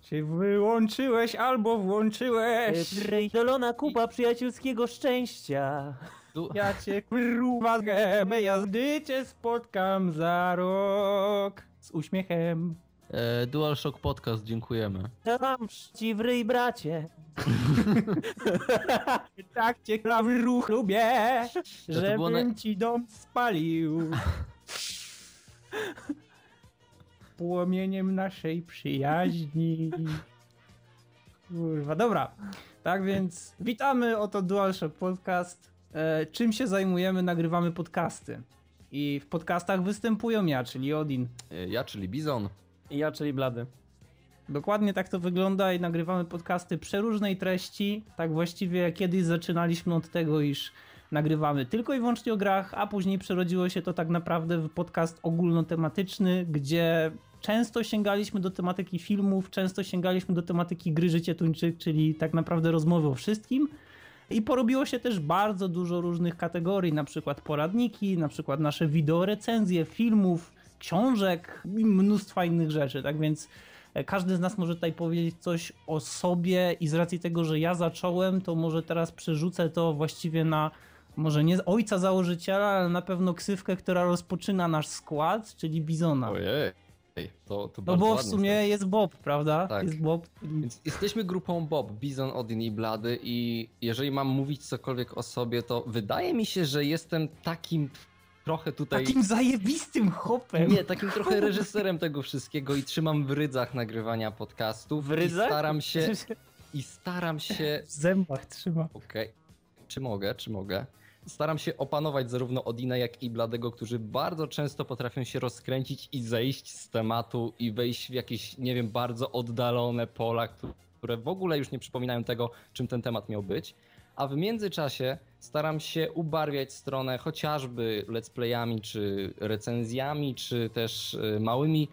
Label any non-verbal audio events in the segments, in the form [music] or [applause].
Czy wyłączyłeś albo włączyłeś? Dolona kupa przyjacielskiego szczęścia. Ja cię kurwa gębę, jazdy cię spotkam za rok. Z uśmiechem. e, DualShock Podcast, dziękujemy. Tam ci w ryj, bracie. [laughs] Tak cię klawy ruch lubię, żebym na- ci dom spalił. [laughs] Płomieniem naszej przyjaźni. Kurwa, dobra. Tak więc witamy, oto DualShock Podcast. E, czym się zajmujemy? Nagrywamy podcasty. I w podcastach występują ja, czyli Odin. E, ja, czyli Bizon. I ja, czyli Blady. Dokładnie tak to wygląda i nagrywamy podcasty przeróżnej treści. Tak właściwie kiedyś zaczynaliśmy od tego, iż nagrywamy tylko i wyłącznie o grach, a później przerodziło się to tak naprawdę w podcast ogólnotematyczny, gdzie często sięgaliśmy do tematyki filmów, często sięgaliśmy do tematyki gry Życie Tuńczyk, czyli tak naprawdę rozmowy o wszystkim. I porobiło się też bardzo dużo różnych kategorii, na przykład poradniki, na przykład nasze wideo recenzje filmów, książek i mnóstwa innych rzeczy. Tak więc e, każdy z nas może tutaj powiedzieć coś o sobie i z racji tego, że ja zacząłem, to może teraz przerzucę to właściwie na może nie ojca założyciela, ale na pewno ksywkę, która rozpoczyna nasz skład, czyli Bizona. Ojej. To, to No bo w sumie jest. jest Bob, prawda? Tak. Jest Bob. Więc jesteśmy grupą Bob, Bizon, Odin i Blady i jeżeli mam mówić cokolwiek o sobie, to wydaje mi się, że jestem takim trochę tutaj... Takim zajebistym hopem. Nie, takim trochę reżyserem tego wszystkiego i trzymam w rydzach nagrywania podcastów. W rydzach? I staram się... [laughs] I staram się... W zębach trzyma. Okej. Czy mogę, czy mogę? Staram się opanować zarówno Odina, jak i Bladego, którzy bardzo często potrafią się rozkręcić i zejść z tematu i wejść w jakieś, nie wiem, bardzo oddalone pola, które w ogóle już nie przypominają tego, czym ten temat miał być. A w międzyczasie staram się ubarwiać stronę chociażby let's playami, czy recenzjami, czy też y, małymi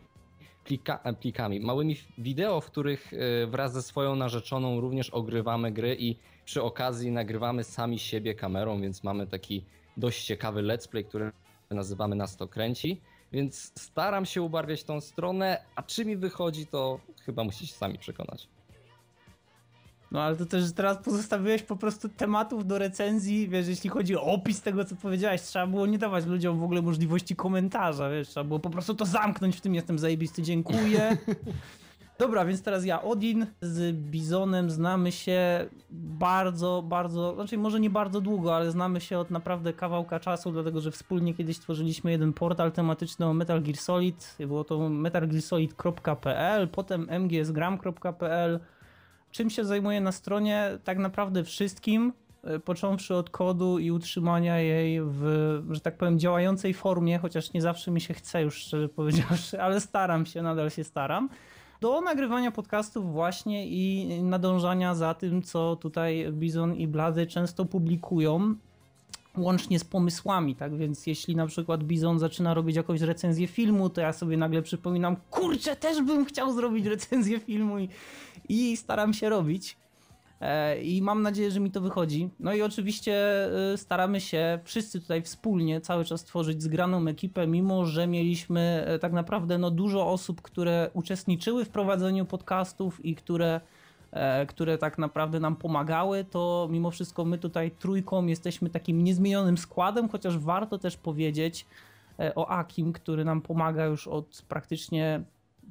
plika, e, plikami, małymi wideo, w których y, wraz ze swoją narzeczoną również ogrywamy gry i przy okazji nagrywamy sami siebie kamerą, więc mamy taki dość ciekawy let's play, który nazywamy Nas to kręci. Więc staram się ubarwiać tą stronę, a czy mi wychodzi, to chyba musicie sami przekonać. No ale to też teraz pozostawiłeś po prostu tematów do recenzji, wiesz, jeśli chodzi o opis tego, co powiedziałeś, trzeba było nie dawać ludziom w ogóle możliwości komentarza, wiesz, trzeba było po prostu to zamknąć w tym jestem zajebisty, dziękuję. [laughs] Dobra, więc teraz ja, Odin z Bizonem znamy się bardzo, bardzo, znaczy może nie bardzo długo, ale znamy się od naprawdę kawałka czasu, dlatego że wspólnie kiedyś tworzyliśmy jeden portal tematyczny o Metal Gear Solid, było to metalgearsolid.pl, potem mgsgram.pl, czym się zajmuję na stronie? Tak naprawdę wszystkim, y, począwszy od kodu i utrzymania jej w, że tak powiem, działającej formie, chociaż nie zawsze mi się chce już szczerze powiedziawszy, ale staram się, nadal się staram. Do nagrywania podcastów właśnie i nadążania za tym, co tutaj Bizon i Blady często publikują, łącznie z pomysłami, tak więc jeśli na przykład Bizon zaczyna robić jakąś recenzję filmu, to ja sobie nagle przypominam, kurczę, też bym chciał zrobić recenzję filmu i, i staram się robić. E, I mam nadzieję, że mi to wychodzi. No i oczywiście e, staramy się wszyscy tutaj wspólnie cały czas tworzyć zgraną ekipę, mimo że mieliśmy e, tak naprawdę no, dużo osób, które uczestniczyły w prowadzeniu podcastów i które, które tak naprawdę nam pomagały, to mimo wszystko my tutaj trójką jesteśmy takim niezmienionym składem, chociaż warto też powiedzieć e, o Akim, który nam pomaga już od praktycznie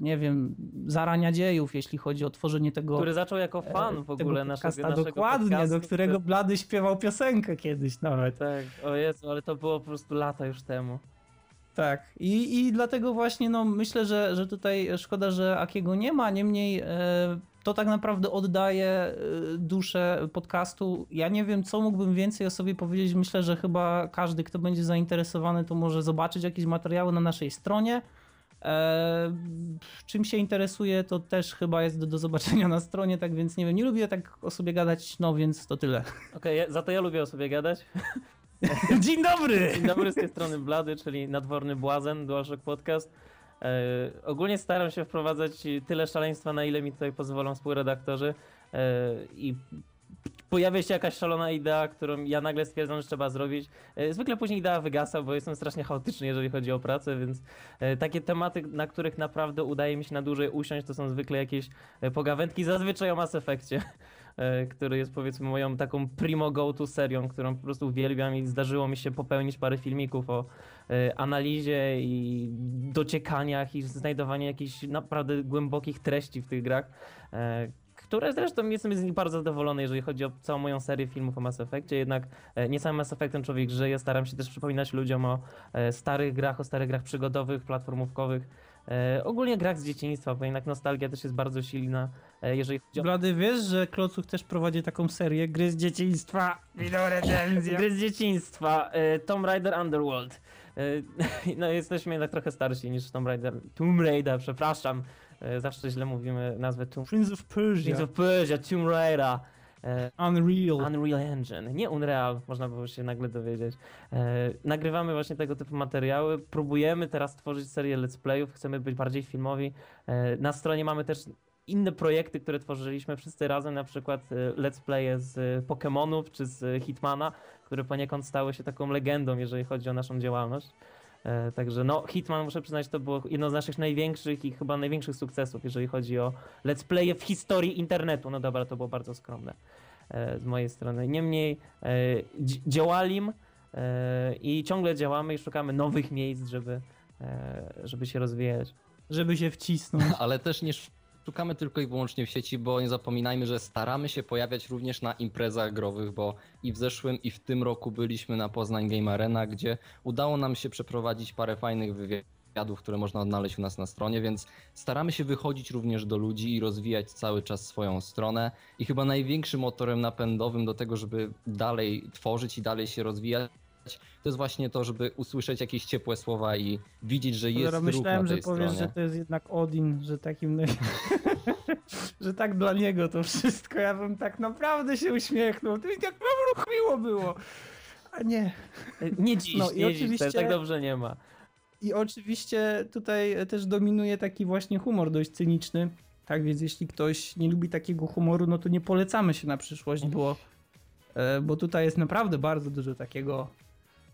nie wiem, zarania dziejów, jeśli chodzi o tworzenie tego Który zaczął jako fan w E, ogóle naszego, podcasta, naszego Dokładnie, podcastu, do którego Blady śpiewał piosenkę kiedyś nawet. Tak, o Jezu, ale to było po prostu lata już temu. Tak. I, i dlatego właśnie no, myślę, że, że tutaj szkoda, że Akiego nie ma, niemniej e, to tak naprawdę oddaje e, duszę podcastu. Ja nie wiem, co mógłbym więcej o sobie powiedzieć. Myślę, że chyba każdy, kto będzie zainteresowany, to może zobaczyć jakieś materiały na naszej stronie. E, czym się interesuje, to też chyba jest do, do zobaczenia na stronie, tak więc nie wiem, nie lubię tak o sobie gadać, no więc to tyle. Okej, ja- za to ja lubię o sobie gadać. [laughs] [laughs] Dzień dobry! Dzień dobry z tej strony Blady, czyli nadworny błazen, DualShock Podcast. E, ogólnie staram się wprowadzać tyle szaleństwa, na ile mi tutaj pozwolą współredaktorzy. E, I pojawia się jakaś szalona idea, którą ja nagle stwierdzam, że trzeba zrobić. E, Zwykle później idea wygasa, bo jestem strasznie chaotyczny, jeżeli chodzi o pracę, więc e, takie tematy, na których naprawdę udaje mi się na dłużej usiąść, to są zwykle jakieś e, pogawędki, zazwyczaj o Mass Effectie, który jest powiedzmy moją taką primo go-to serią, którą po prostu uwielbiam i zdarzyło mi się popełnić parę filmików o e, analizie i dociekaniach i znajdowaniu jakichś naprawdę głębokich treści w tych grach, e, które zresztą jestem z nich bardzo zadowolony, jeżeli chodzi o całą moją serię filmów o Mass Effectie, jednak e, nie samym Mass Effectem człowiek żyje, staram się też przypominać ludziom o e, starych grach, o starych grach przygodowych, platformówkowych, e, ogólnie grach z dzieciństwa, bo jednak nostalgia też jest bardzo silna, e, jeżeli chodzi o Blady, wiesz, że Klocuch też prowadzi taką serię gry z dzieciństwa? Wideo recenzja. Gry z dzieciństwa, e, Tomb Raider Underworld. E, [laughs] No jesteśmy jednak trochę starsi niż Tomb Raider, Tomb Raider, przepraszam. E, Zawsze źle mówimy nazwę Tomb Prince of Persia. Prince of Persia, Tomb Raider. E, Unreal. Unreal Engine, nie Unreal, można było się nagle dowiedzieć. E, nagrywamy właśnie tego typu materiały, próbujemy teraz tworzyć serię let's playów, chcemy być bardziej filmowi. E, na stronie mamy też inne projekty, które tworzyliśmy wszyscy razem, na przykład let's playe z Pokémonów czy z Hitmana, które poniekąd stały się taką legendą, jeżeli chodzi o naszą działalność. E, Także no, Hitman, muszę przyznać, to było jedno z naszych największych i chyba największych sukcesów, jeżeli chodzi o let's playe w historii internetu. No dobra, to było bardzo skromne e, z mojej strony. Niemniej e, dzi- działalim i ciągle działamy i szukamy nowych miejsc, żeby, żeby się rozwijać. Żeby się wcisnąć. [laughs] Ale też nie szukamy tylko i wyłącznie w sieci, bo nie zapominajmy, że staramy się pojawiać również na imprezach growych, bo i w zeszłym i w tym roku byliśmy na Poznań Game Arena, gdzie udało nam się przeprowadzić parę fajnych wywiadów, które można odnaleźć u nas na stronie, więc staramy się wychodzić również do ludzi i rozwijać cały czas swoją stronę. I chyba największym motorem napędowym do tego, żeby dalej tworzyć i dalej się rozwijać, to jest właśnie to, żeby usłyszeć jakieś ciepłe słowa i widzieć, że jest na myślałem, że powiesz, stronie. że to jest jednak Odin, że takim... naj- [laughs] że tak dla niego to wszystko. Ja bym tak naprawdę się uśmiechnął. To mi tak naprawdę miło było. A nie. Nie dziś, No i nie dziś, oczywiście- tak dobrze nie ma. I oczywiście tutaj też dominuje taki właśnie humor dość cyniczny. Tak więc jeśli ktoś nie lubi takiego humoru, no to nie polecamy się na przyszłość, bo, e, bo tutaj jest naprawdę bardzo dużo takiego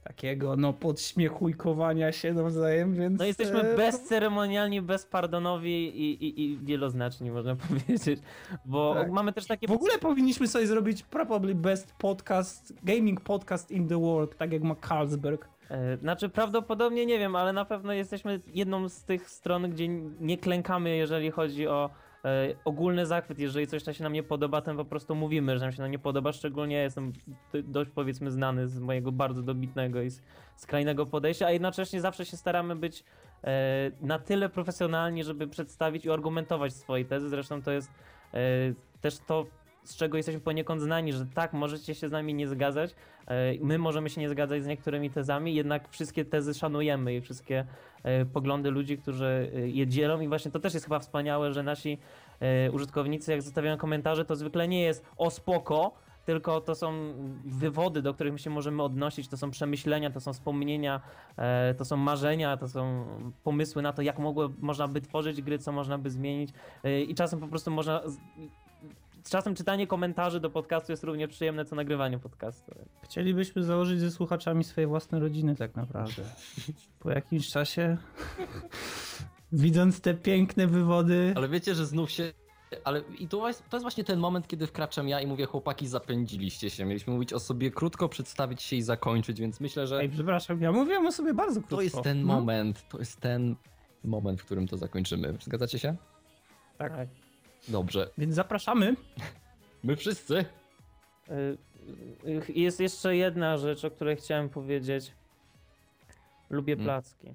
takiego no podśmiechujkowania się nawzajem, więc... No jesteśmy e, bezceremonialni, bezpardonowi i, i, i wieloznaczni, można [laughs] powiedzieć, bo Tak. mamy też takie... W ogóle powinniśmy sobie zrobić probably best podcast, gaming podcast in the world, tak jak ma Carlsberg. E, Znaczy prawdopodobnie nie wiem, ale na pewno jesteśmy jedną z tych stron, gdzie nie klękamy, jeżeli chodzi o ogólny zachwyt. Jeżeli coś nam się nam nie podoba, to po prostu mówimy, że nam się nam nie podoba. Szczególnie ja jestem dość powiedzmy znany z mojego bardzo dobitnego i skrajnego podejścia, a jednocześnie zawsze się staramy być e, na tyle profesjonalni, żeby przedstawić i argumentować swoje tezy. Zresztą to jest e, też to, z czego jesteśmy poniekąd znani, że tak, możecie się z nami nie zgadzać, e, my możemy się nie zgadzać z niektórymi tezami, jednak wszystkie tezy szanujemy i wszystkie e, poglądy ludzi, którzy e, je dzielą. I właśnie to też jest chyba wspaniałe, że nasi użytkownicy jak zostawiają komentarze, to zwykle nie jest o spoko, tylko to są wywody, do których my się możemy odnosić, to są przemyślenia, to są wspomnienia, to są marzenia, to są pomysły na to, jak mogło, można by tworzyć gry, co można by zmienić i czasem po prostu można... Z, Czasem czytanie komentarzy do podcastu jest równie przyjemne, co nagrywanie podcastu. Chcielibyśmy założyć ze słuchaczami swoje własne rodziny tak naprawdę. Po jakimś czasie, [laughs] widząc te piękne wywody, Ale wiecie, że znów się. Ale i to jest, to jest właśnie ten moment, kiedy wkraczam ja i mówię, chłopaki, zapędziliście się. Mieliśmy mówić o sobie krótko, przedstawić się i zakończyć, więc myślę, że Ej, przepraszam, ja mówiłem o sobie bardzo krótko. to jest ten No. moment, to jest ten moment, w którym to zakończymy. Zgadzacie się? Tak. Dobrze. Więc zapraszamy. My wszyscy. Y, y, Jest jeszcze jedna rzecz, o której chciałem powiedzieć. Lubię Mm. placki.